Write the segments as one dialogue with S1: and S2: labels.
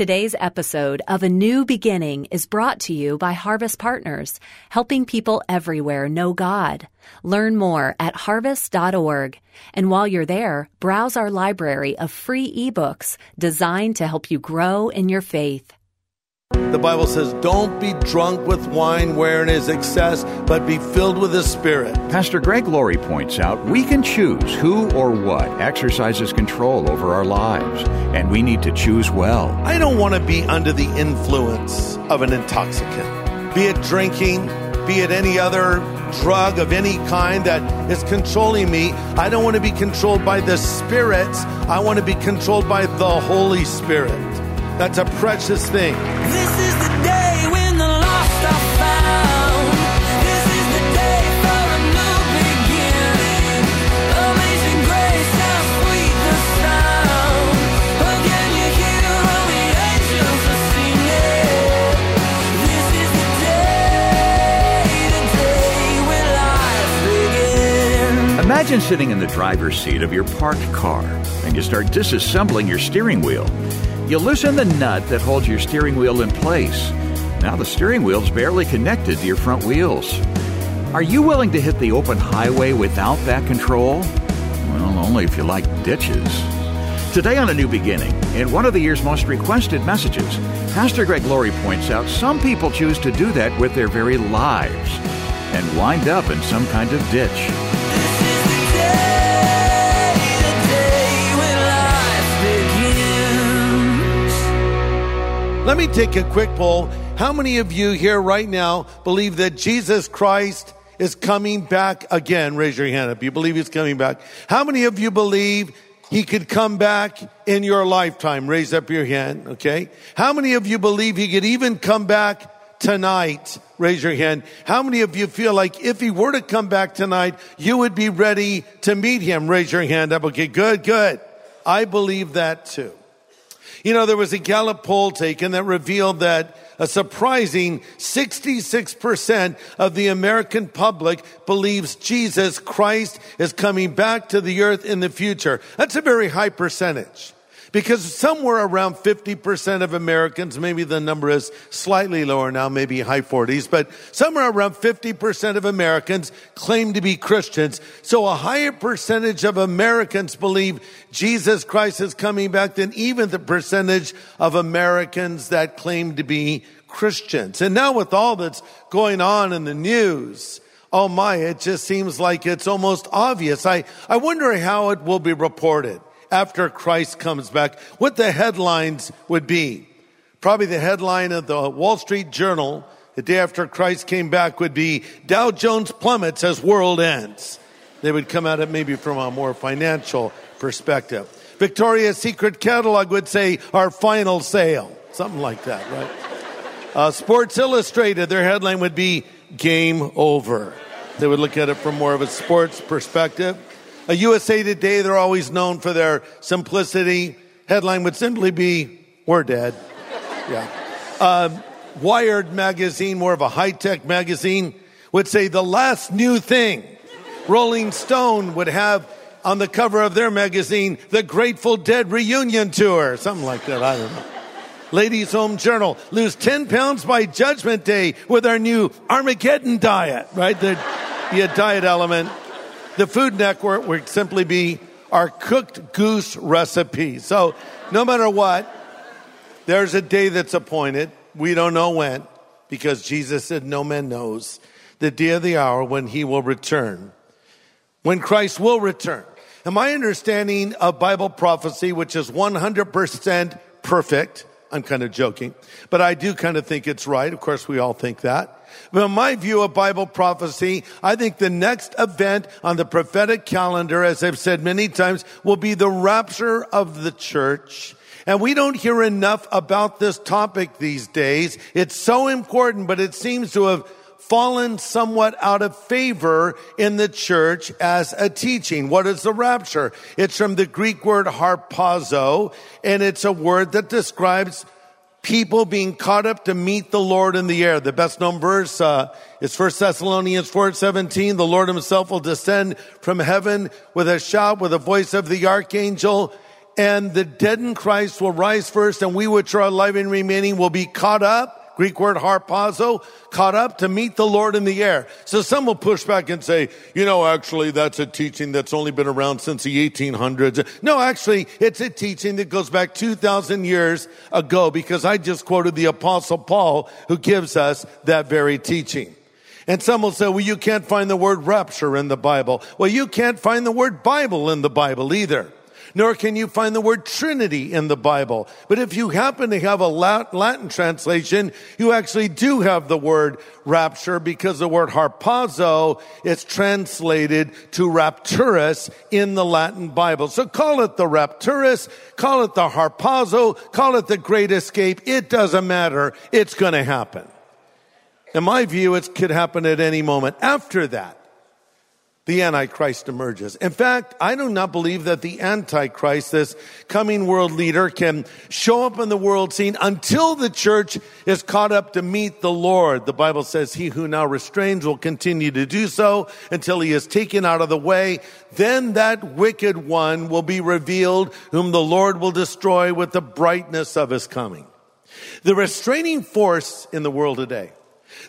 S1: Today's episode of A New Beginning is brought to you by Harvest Partners, helping people everywhere know God. Learn more at harvest.org. And while you're there, browse our library of free ebooks designed to help you grow in your faith.
S2: The Bible says, Don't be drunk with wine wherein is excess, but be filled with the Spirit.
S3: Pastor Greg Laurie points out we can choose who or what exercises control over our lives, and we need to choose well.
S2: I don't want to be under the influence of an intoxicant, be it drinking, be it any other drug of any kind that is controlling me. I don't want to be controlled by the spirits, I want to be controlled by the Holy Spirit. That's a precious thing.
S4: This is the day when the lost are found. This is the day for a new beginning. Amazing grace, how sweet the sound. Oh, can you hear all the angels are singing? This is the day, the day when life begins.
S3: Imagine sitting in the driver's seat of your parked car and you start disassembling your steering wheel. You loosen the nut that holds your steering wheel in place. Now the steering wheel's barely connected to your front wheels. Are you willing to hit the open highway without that control? Well, only if you like ditches. Today on A New Beginning, in one of the year's most requested messages, Pastor Greg Laurie points out some people choose to do that with their very lives and wind up in some kind of ditch.
S2: Let me take a quick poll. How many of you here right now believe that Jesus Christ is coming back again? Raise your hand if you believe he's coming back. How many of you believe he could come back in your lifetime? Raise up your hand, okay? How many of you believe he could even come back tonight? Raise your hand. How many of you feel like if he were to come back tonight, you would be ready to meet him? Raise your hand up. Okay, good, good. I believe that too. You know, there was a Gallup poll taken that revealed that a surprising 66% of the American public believes Jesus Christ is coming back to the earth in the future. That's a very high percentage. Because somewhere around 50% of Americans, maybe the number is slightly lower now, maybe high 40s, but somewhere around 50% of Americans claim to be Christians. So a higher percentage of Americans believe Jesus Christ is coming back than even the percentage of Americans that claim to be Christians. And now with all that's going on in the news, oh my, it just seems like it's almost obvious. I, I wonder how it will be reported after Christ comes back, what the headlines would be. Probably the headline of the Wall Street Journal the day after Christ came back would be Dow Jones plummets as world ends. They would come at it maybe from a more financial perspective. Victoria's Secret catalog would say our final sale, something like that, right? Uh, Sports Illustrated, their headline would be game over. They would look at it from more of a sports perspective. A USA Today, they're always known for their simplicity. Headline would simply be, We're dead. Yeah. Um, Wired magazine, more of a high tech magazine, would say the last new thing. Rolling Stone would have on the cover of their magazine the Grateful Dead reunion tour, something like that. I don't know. Ladies Home Journal lose 10 pounds by Judgment Day with our new Armageddon diet, right? Be a diet element. The Food Network would simply be our cooked goose recipe. So no matter what, there's a day that's appointed. We don't know when because Jesus said no man knows the day of the hour when he will return. When Christ will return. And my understanding of Bible prophecy, which is 100% perfect, I'm kind of joking, but I do kind of think it's right. Of course, we all think that. But in my view of Bible prophecy, I think the next event on the prophetic calendar, as I've said many times, will be the rapture of the church. And we don't hear enough about this topic these days. It's so important, but it seems to have fallen somewhat out of favor in the church as a teaching. What is the rapture? It's from the Greek word harpazo, and it's a word that describes people being caught up to meet the Lord in the air. The best known verse uh, is 1 Thessalonians 4:17. The Lord himself will descend from heaven with a shout, with the voice of the archangel, and the dead in Christ will rise first, and we which are alive and remaining will be caught up. Greek word harpazo, caught up to meet the Lord in the air. So some will push back and say, you know, actually that's a teaching that's only been around since the 1800s. No, actually, it's a teaching that goes back 2,000 years ago because I just quoted the apostle Paul who gives us that very teaching. And some will say, well, you can't find the word rapture in the Bible. Well, you can't find the word Bible in the Bible either nor can you find the word Trinity in the Bible. But if you happen to have a Latin translation, you actually do have the word rapture because the word harpazo is translated to rapturus in the Latin Bible. So call it the rapturus, call it the harpazo, call it the great escape. It doesn't matter. It's going to happen. In my view, it could happen at any moment after that the Antichrist emerges. In fact, I do not believe that the Antichrist, this coming world leader, can show up in the world scene until the church is caught up to meet the Lord. The Bible says, He who now restrains will continue to do so until he is taken out of the way. Then that wicked one will be revealed, whom the Lord will destroy with the brightness of his coming. The restraining force in the world today,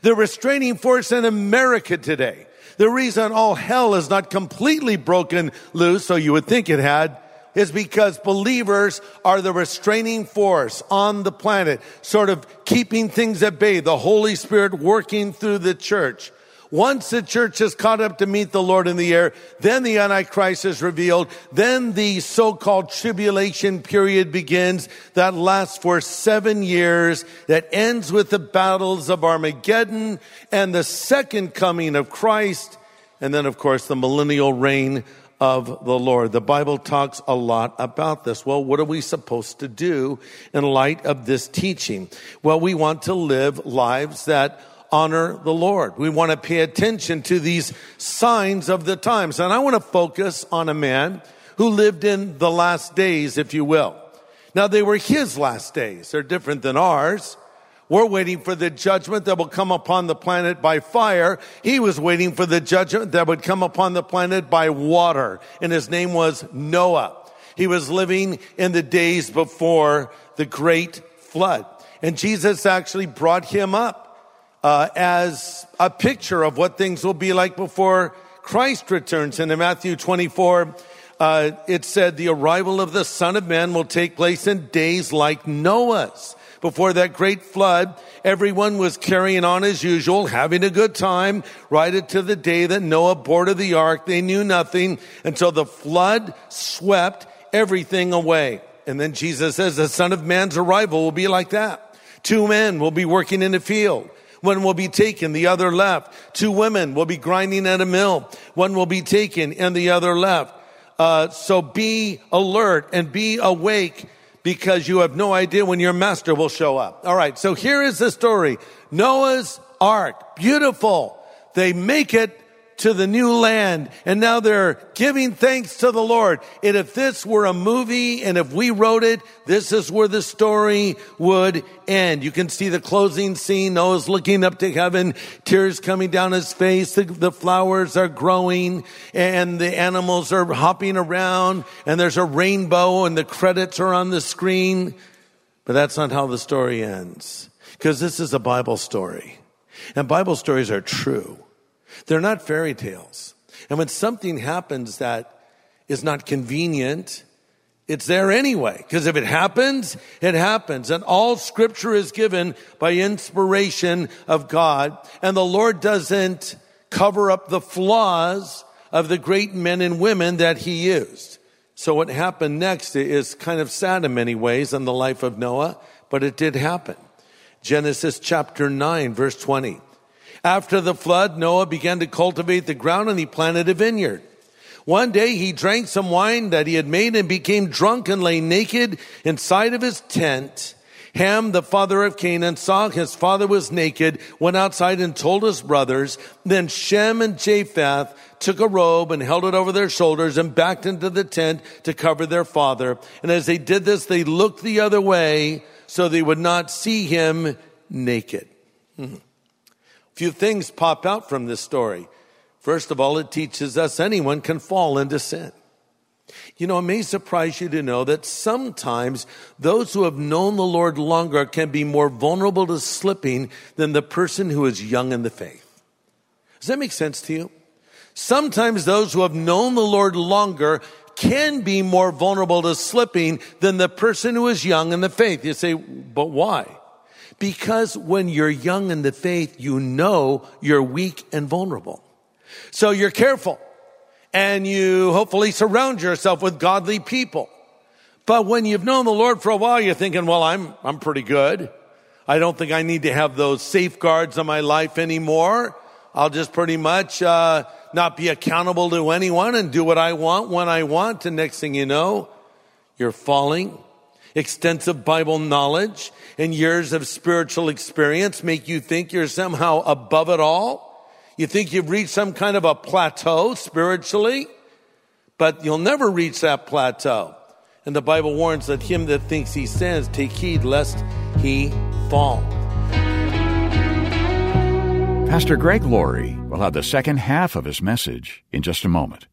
S2: the restraining force in America today, the reason all hell is not completely broken loose, so you would think it had, is because believers are the restraining force on the planet, sort of keeping things at bay, the Holy Spirit working through the church. Once the church is caught up to meet the Lord in the air, then the Antichrist is revealed. Then the so-called tribulation period begins that lasts for seven years, that ends with the battles of Armageddon and the second coming of Christ. And then, of course, the millennial reign of the Lord. The Bible talks a lot about this. Well, what are we supposed to do in light of this teaching? Well, we want to live lives that honor the Lord. We want to pay attention to these signs of the times. And I want to focus on a man who lived in the last days, if you will. Now, they were his last days. They're different than ours. We're waiting for the judgment that will come upon the planet by fire. He was waiting for the judgment that would come upon the planet by water. And his name was Noah. He was living in the days before the great flood. And Jesus actually brought him up uh, as a picture of what things will be like before Christ returns. And in Matthew 24, uh, it said, the arrival of the Son of Man will take place in days like Noah's before that great flood, everyone was carrying on as usual, having a good time, right into the day that Noah boarded the ark. They knew nothing until the flood swept everything away. And then Jesus says the son of man's arrival will be like that. Two men will be working in a field. One will be taken, the other left. Two women will be grinding at a mill. One will be taken and the other left. Uh, so be alert and be awake because you have no idea when your master will show up. All right. So here is the story. Noah's ark. Beautiful. They make it to the new land and now they're giving thanks to the Lord. And if this were a movie and if we wrote it, this is where the story would end. You can see the closing scene. Noah's looking up to heaven, tears coming down his face. The, the flowers are growing and the animals are hopping around and there's a rainbow and the credits are on the screen. But that's not how the story ends because this is a Bible story and Bible stories are true. They're not fairy tales. And when something happens that is not convenient, it's there anyway. Because if it happens, it happens. And all scripture is given by inspiration of God. And the Lord doesn't cover up the flaws of the great men and women that he used. So what happened next is kind of sad in many ways in the life of Noah, but it did happen. Genesis chapter 9 verse 20. After the flood, Noah began to cultivate the ground and he planted a vineyard. One day he drank some wine that he had made and became drunk and lay naked inside of his tent. Ham, the father of Canaan, saw his father was naked, went outside and told his brothers. Then Shem and Japheth took a robe and held it over their shoulders and backed into the tent to cover their father. And as they did this, they looked the other way so they would not see him naked. Mm-hmm few things pop out from this story. First of all, it teaches us anyone can fall into sin. You know, it may surprise you to know that sometimes those who have known the Lord longer can be more vulnerable to slipping than the person who is young in the faith. Does that make sense to you? Sometimes those who have known the Lord longer can be more vulnerable to slipping than the person who is young in the faith. You say, but why? Because when you're young in the faith, you know you're weak and vulnerable. So you're careful and you hopefully surround yourself with godly people. But when you've known the Lord for a while, you're thinking, well, I'm, I'm pretty good. I don't think I need to have those safeguards on my life anymore. I'll just pretty much, uh, not be accountable to anyone and do what I want when I want. And next thing you know, you're falling. Extensive Bible knowledge and years of spiritual experience make you think you're somehow above it all. You think you've reached some kind of a plateau spiritually, but you'll never reach that plateau. And the Bible warns that him that thinks he stands, take heed lest he fall.
S3: Pastor Greg Laurie will have the second half of his message in just a moment.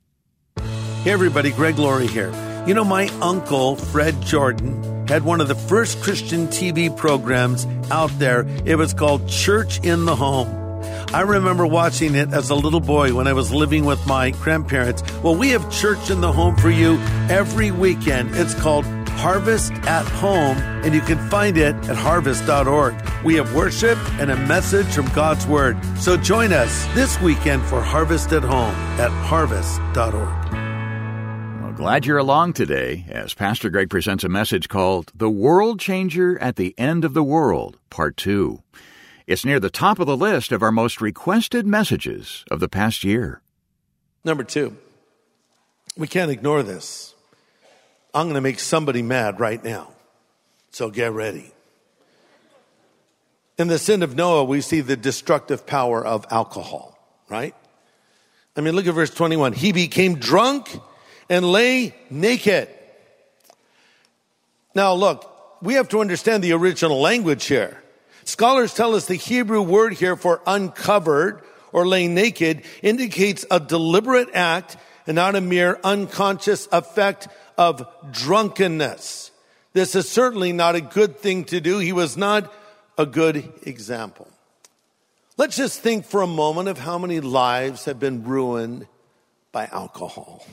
S2: Hey everybody, Greg Laurie here. You know, my uncle, Fred Jordan, had one of the first Christian TV programs out there. It was called Church in the Home. I remember watching it as a little boy when I was living with my grandparents. Well, we have church in the home for you every weekend. It's called Harvest at Home, and you can find it at harvest.org. We have worship and a message from God's Word. So join us this weekend for Harvest at Home at harvest.org.
S3: Glad you're along today as Pastor Greg presents a message called The World Changer at the End of the World, Part 2. It's near the top of the list of our most requested messages of the past year.
S2: Number two, we can't ignore this. I'm going to make somebody mad right now. So get ready. In the sin of Noah, we see the destructive power of alcohol, right? I mean, look at verse 21. He became drunk and lay naked. Now, look, we have to understand the original language here. Scholars tell us the Hebrew word here for uncovered or lay naked indicates a deliberate act and not a mere unconscious effect of drunkenness. This is certainly not a good thing to do. He was not a good example. Let's just think for a moment of how many lives have been ruined by alcohol.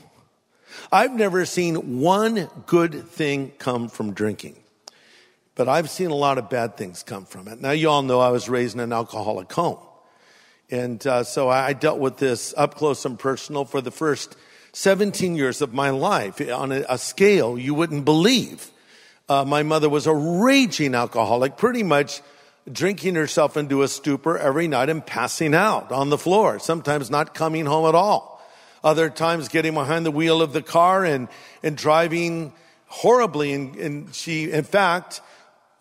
S2: I've never seen one good thing come from drinking. But I've seen a lot of bad things come from it. Now, you all know I was raised in an alcoholic home. And uh, so I dealt with this up close and personal for the first 17 years of my life on a, a scale you wouldn't believe. Uh, my mother was a raging alcoholic, pretty much drinking herself into a stupor every night and passing out on the floor, sometimes not coming home at all. Other times getting behind the wheel of the car and, and driving horribly. And, and she, in fact,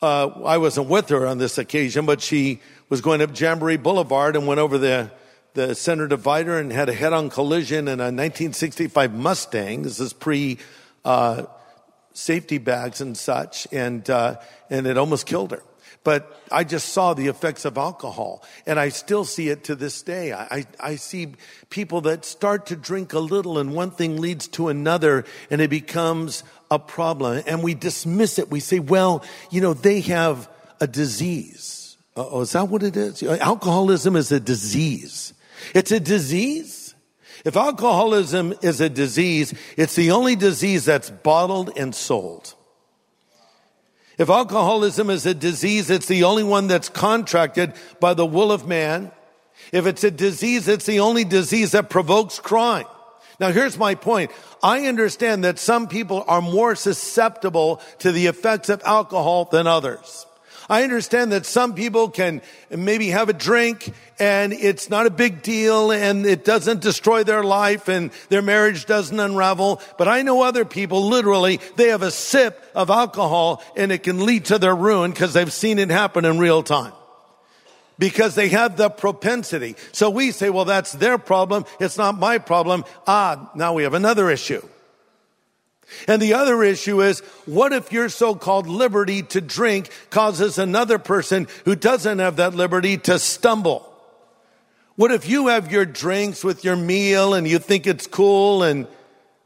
S2: uh, I wasn't with her on this occasion, but she was going up Jamboree Boulevard and went over the, the center divider and had a head-on collision in a 1965 Mustang. This is pre uh, safety bags and such, and uh, and it almost killed her. But I just saw the effects of alcohol, and I still see it to this day. I, I see people that start to drink a little, and one thing leads to another, and it becomes a problem. And we dismiss it. We say, well, you know, they have a disease. Oh, is that what it is? Alcoholism is a disease. It's a disease. If alcoholism is a disease, it's the only disease that's bottled and sold. If alcoholism is a disease, it's the only one that's contracted by the will of man. If it's a disease, it's the only disease that provokes crime. Now here's my point. I understand that some people are more susceptible to the effects of alcohol than others. I understand that some people can maybe have a drink and it's not a big deal and it doesn't destroy their life and their marriage doesn't unravel. But I know other people literally, they have a sip of alcohol and it can lead to their ruin because they've seen it happen in real time. Because they have the propensity. So we say, well, that's their problem. It's not my problem. Ah, now we have another issue. And the other issue is, what if your so-called liberty to drink causes another person who doesn't have that liberty to stumble? What if you have your drinks with your meal and you think it's cool and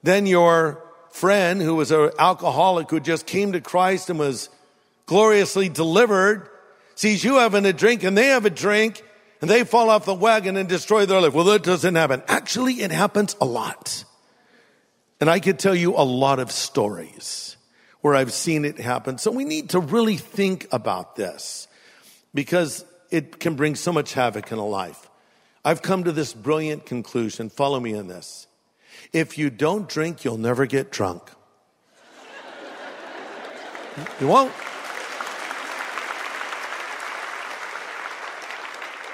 S2: then your friend who was an alcoholic who just came to Christ and was gloriously delivered sees you having a drink and they have a drink and they fall off the wagon and destroy their life. Well, that doesn't happen. Actually, it happens a lot. And I could tell you a lot of stories where I've seen it happen. So we need to really think about this because it can bring so much havoc in a life. I've come to this brilliant conclusion. Follow me in this. If you don't drink, you'll never get drunk. You won't.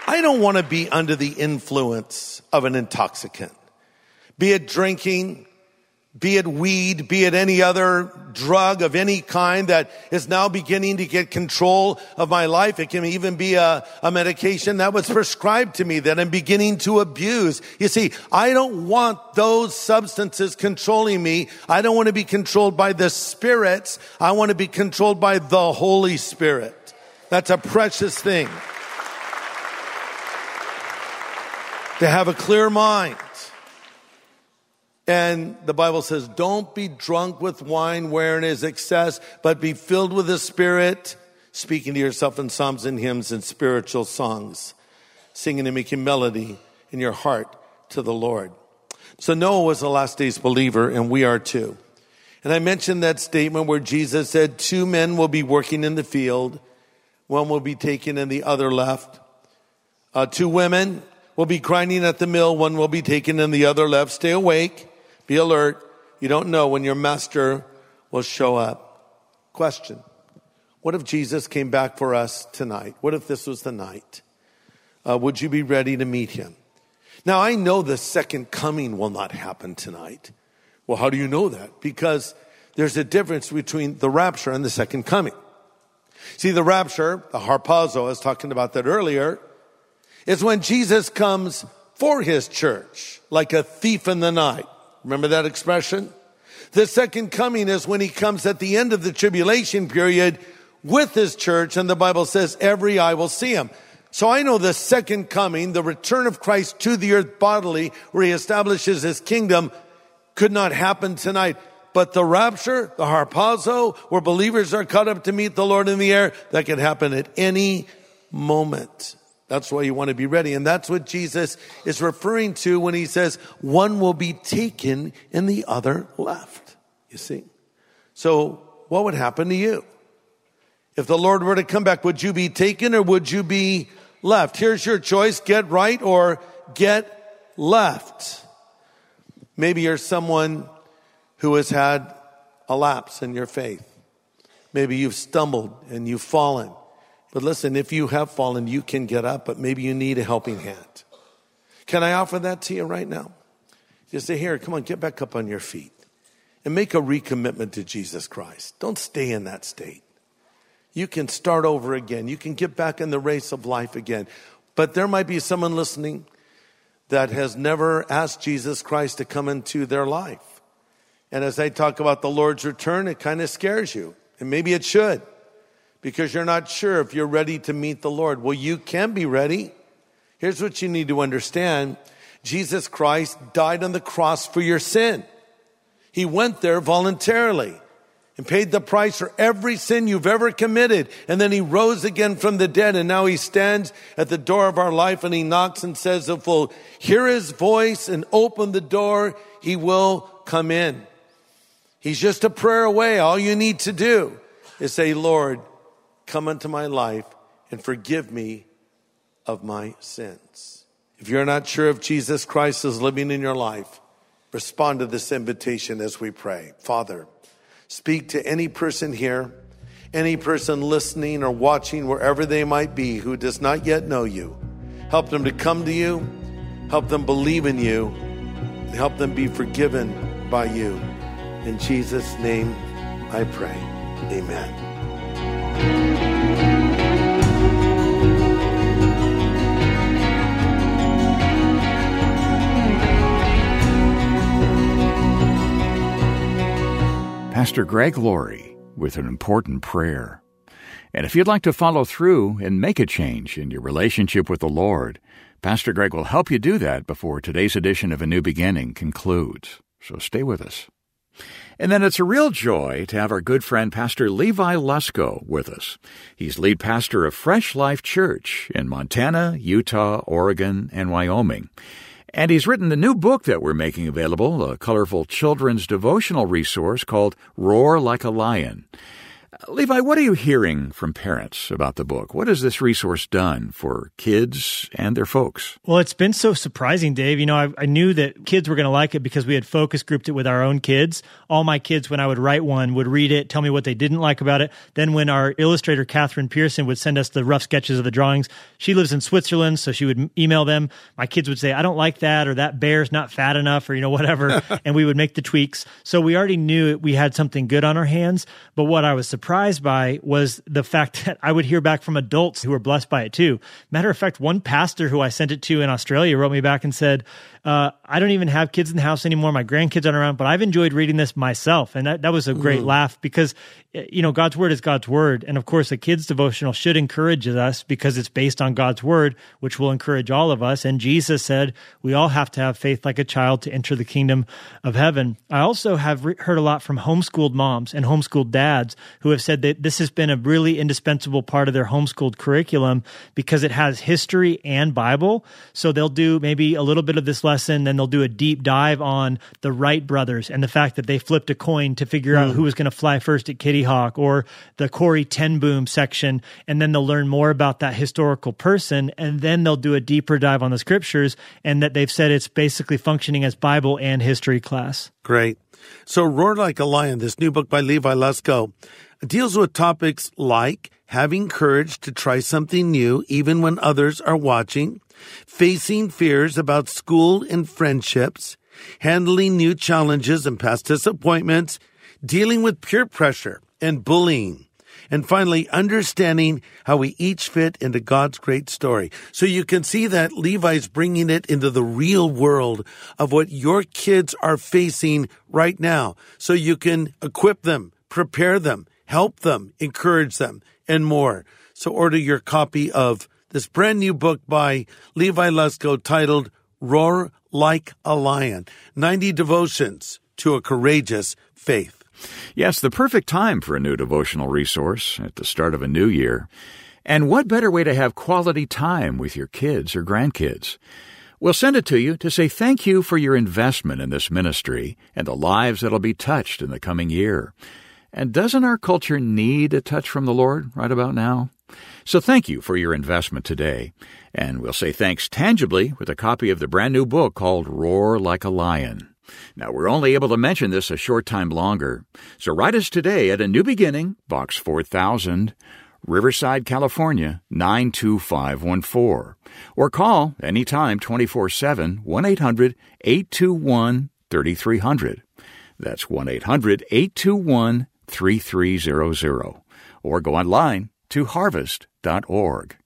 S2: I don't want to be under the influence of an intoxicant, be it drinking, be it weed, be it any other drug of any kind that is now beginning to get control of my life. It can even be a, a, medication that was prescribed to me that I'm beginning to abuse. You see, I don't want those substances controlling me. I don't want to be controlled by the spirits. I want to be controlled by the Holy Spirit. That's a precious thing. To have a clear mind. And the Bible says, don't be drunk with wine wherein is excess, but be filled with the Spirit, speaking to yourself in psalms and hymns and spiritual songs, singing and making melody in your heart to the Lord. So Noah was a last days believer, and we are too. And I mentioned that statement where Jesus said, two men will be working in the field, one will be taken and the other left. Uh, two women will be grinding at the mill, one will be taken and the other left. Stay awake. Be alert. You don't know when your master will show up. Question. What if Jesus came back for us tonight? What if this was the night? Uh, would you be ready to meet him? Now, I know the second coming will not happen tonight. Well, how do you know that? Because there's a difference between the rapture and the second coming. See, the rapture, the harpazo, I was talking about that earlier, is when Jesus comes for his church like a thief in the night. Remember that expression? The second coming is when he comes at the end of the tribulation period with his church, and the Bible says every eye will see him. So I know the second coming, the return of Christ to the earth bodily, where he establishes his kingdom, could not happen tonight. But the rapture, the harpazo, where believers are caught up to meet the Lord in the air, that can happen at any moment. That's why you want to be ready. And that's what Jesus is referring to when he says, one will be taken and the other left. You see? So what would happen to you? If the Lord were to come back, would you be taken or would you be left? Here's your choice. Get right or get left. Maybe you're someone who has had a lapse in your faith. Maybe you've stumbled and you've fallen. But listen, if you have fallen, you can get up, but maybe you need a helping hand. Can I offer that to you right now? Just say, here, come on, get back up on your feet and make a recommitment to Jesus Christ. Don't stay in that state. You can start over again. You can get back in the race of life again. But there might be someone listening that has never asked Jesus Christ to come into their life. And as I talk about the Lord's return, it kind of scares you. And maybe it should because you're not sure if you're ready to meet the Lord. Well, you can be ready. Here's what you need to understand. Jesus Christ died on the cross for your sin. He went there voluntarily and paid the price for every sin you've ever committed. And then he rose again from the dead. And now he stands at the door of our life and he knocks and says, if we'll hear his voice and open the door, he will come in. He's just a prayer away. All you need to do is say, Lord, come into my life and forgive me of my sins. If you're not sure if Jesus Christ is living in your life, respond to this invitation as we pray. Father, speak to any person here, any person listening or watching, wherever they might be, who does not yet know you. Help them to come to you, help them believe in you, and help them be forgiven by you. In Jesus' name I pray. Amen.
S3: Pastor Greg Laurie with an important prayer. And if you'd like to follow through and make a change in your relationship with the Lord, Pastor Greg will help you do that before today's edition of A New Beginning concludes. So stay with us. And then it's a real joy to have our good friend Pastor Levi Lusko with us. He's lead pastor of Fresh Life Church in Montana, Utah, Oregon, and Wyoming. And he's written the new book that we're making available, a colorful children's devotional resource called Roar Like a Lion. Levi, what are you hearing from parents about the book? What has this resource done for kids and their folks?
S5: Well, it's been so surprising, Dave. You know, I, I knew that kids were going to like it because we had focus grouped it with our own kids. All my kids, when I would write one, would read it, tell me what they didn't like about it. Then, when our illustrator, Catherine Pearson, would send us the rough sketches of the drawings, she lives in Switzerland, so she would email them. My kids would say, I don't like that, or that bear's not fat enough, or, you know, whatever. and we would make the tweaks. So we already knew we had something good on our hands. But what I was surprised by was the fact that I would hear back from adults who were blessed by it too. Matter of fact, one pastor who I sent it to in Australia wrote me back and said, uh, I don't even have kids in the house anymore. My grandkids aren't around, but I've enjoyed reading this myself. And that, that was a great
S2: Mm-hmm.
S5: laugh because, Uh, you know, God's word is God's word. And of course, a kid's devotional should encourage us because it's based on God's word, which will encourage all of us. And Jesus said, we all have to have faith like a child to enter the kingdom of heaven. I also have re- heard a lot from homeschooled moms and homeschooled dads who have said that this has been a really indispensable part of their homeschooled curriculum because it has history and Bible. So they'll do maybe a little bit of this lesson, then they'll do a deep dive on the Wright brothers and the fact that they flipped a coin to figure out hmm. who was going to fly first at Kitty Hawk or the Corrie Ten Boom section. And then they'll learn more about that historical person. And then they'll do a deeper dive on the scriptures and that they've said it's basically functioning as Bible and history class.
S2: Great. So, Roar Like a Lion, this new book by Levi Lusko, deals with topics like having courage to try something new even when others are watching, facing fears about school and friendships, handling new challenges and past disappointments, dealing with peer pressure and bullying, and finally, understanding how we each fit into God's great story. So you can see that Levi's bringing it into the real world of what your kids are facing right now. So you can equip them, prepare them, help them, encourage them, and more. So order your copy of this brand new book by Levi Lusko titled Roar Like a Lion 90 Devotions to a Courageous Faith.
S3: Yes, the perfect time for a new devotional resource at the start of a new year. And what better way to have quality time with your kids or grandkids? We'll send it to you to say thank you for your investment in this ministry and the lives that'll be touched in the coming year. And doesn't our culture need a touch from the Lord right about now? So thank you for your investment today. And we'll say thanks tangibly with a copy of the brand new book called Roar Like a Lion. Now, we're only able to mention this a short time longer. So write us today at A New Beginning, Box 4000, Riverside, California, 92514. Or call anytime 24 7 1 800 821 3300. That's 1 800 821 3300. Or go online to harvest.org.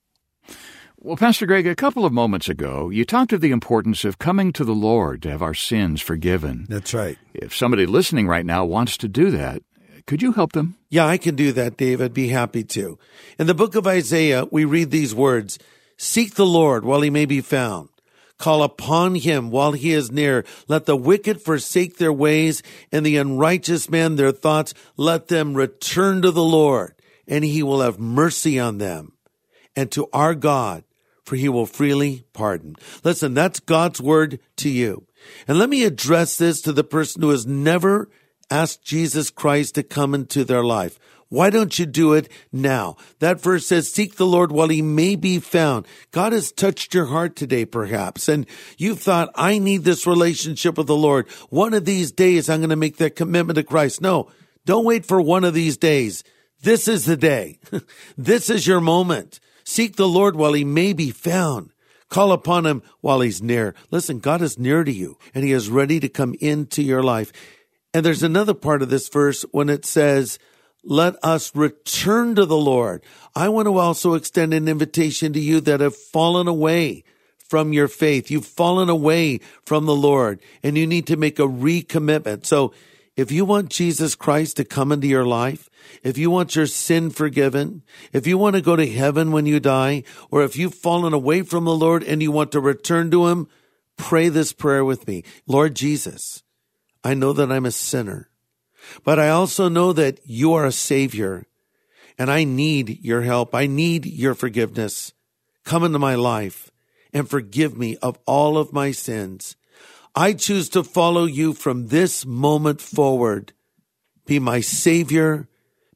S3: Well, Pastor Greg, a couple of moments ago, you talked of the importance of coming to the Lord to have our sins forgiven.
S2: That's right.
S3: If somebody listening right now wants to do that, could you help them?
S2: Yeah, I can do that, Dave. I'd be happy to. In the book of Isaiah, we read these words Seek the Lord while he may be found. Call upon him while he is near. Let the wicked forsake their ways and the unrighteous man their thoughts. Let them return to the Lord and he will have mercy on them and to our God, for he will freely pardon. Listen, that's God's word to you. And let me address this to the person who has never asked Jesus Christ to come into their life. Why don't you do it now? That verse says, seek the Lord while he may be found. God has touched your heart today, perhaps, and you've thought, I need this relationship with the Lord. One of these days, I'm going to make that commitment to Christ. No, don't wait for one of these days. This is the day. this is your moment. Seek the Lord while he may be found. Call upon him while he's near. Listen, God is near to you and he is ready to come into your life. And there's another part of this verse when it says, let us return to the Lord. I want to also extend an invitation to you that have fallen away from your faith. You've fallen away from the Lord and you need to make a recommitment. So if you want Jesus Christ to come into your life, if you want your sin forgiven, if you want to go to heaven when you die, or if you've fallen away from the Lord and you want to return to Him, pray this prayer with me. Lord Jesus, I know that I'm a sinner. but I also know that you are a savior and I need your help. I need your forgiveness. Come into my life and forgive me of all of my sins. I choose to follow you from this moment forward. Be my savior,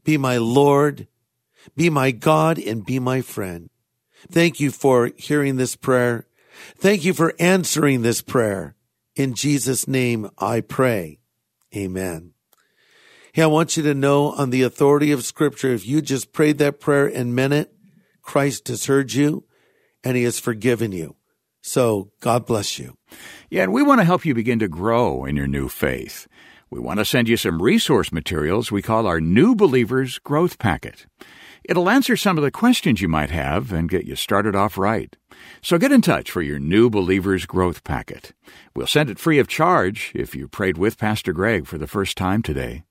S2: be my Lord, be my God, and be my friend. Thank you for hearing this prayer. Thank you for answering this prayer. In Jesus' name I pray. Amen. Hey, I want you to know on the authority of scripture, if you just prayed that prayer and meant it, Christ has heard you and he has forgiven you. So God bless you.
S3: Yeah, and we want to help you begin to grow in your new faith. We want to send you some resource materials we call our New Believers Growth Packet. It'll answer some of the questions you might have and get you started off right. So get in touch for your New Believers Growth Packet. We'll send it free of charge if you prayed with Pastor Greg for the first time today.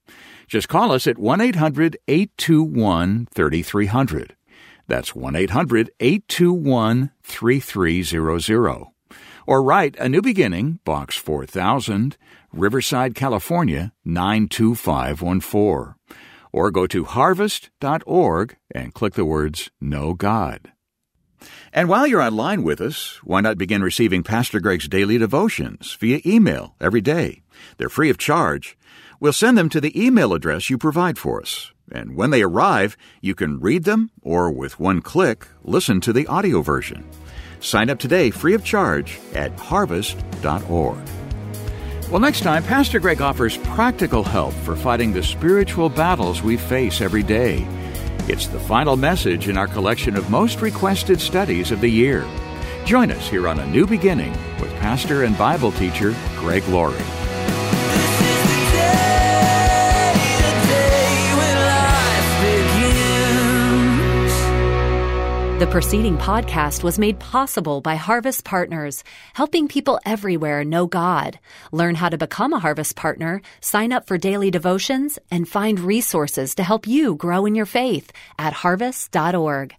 S3: Just call us at 1 800 821 3300. That's 1 800 821 3300. Or write A New Beginning, Box 4000, Riverside, California 92514. Or go to harvest.org and click the words Know God. And while you're online with us, why not begin receiving Pastor Greg's daily devotions via email every day? They're free of charge. We'll send them to the email address you provide for us. And when they arrive, you can read them or, with one click, listen to the audio version. Sign up today free of charge at harvest.org. Well, next time, Pastor Greg offers practical help for fighting the spiritual battles we face every day. It's the final message in our collection of most requested studies of the year. Join us here on A New Beginning with pastor and Bible teacher Greg Laurie.
S1: The preceding podcast was made possible by Harvest Partners, helping people everywhere know God. Learn how to become a Harvest Partner, sign up for daily devotions, and find resources to help you grow in your faith at harvest.org.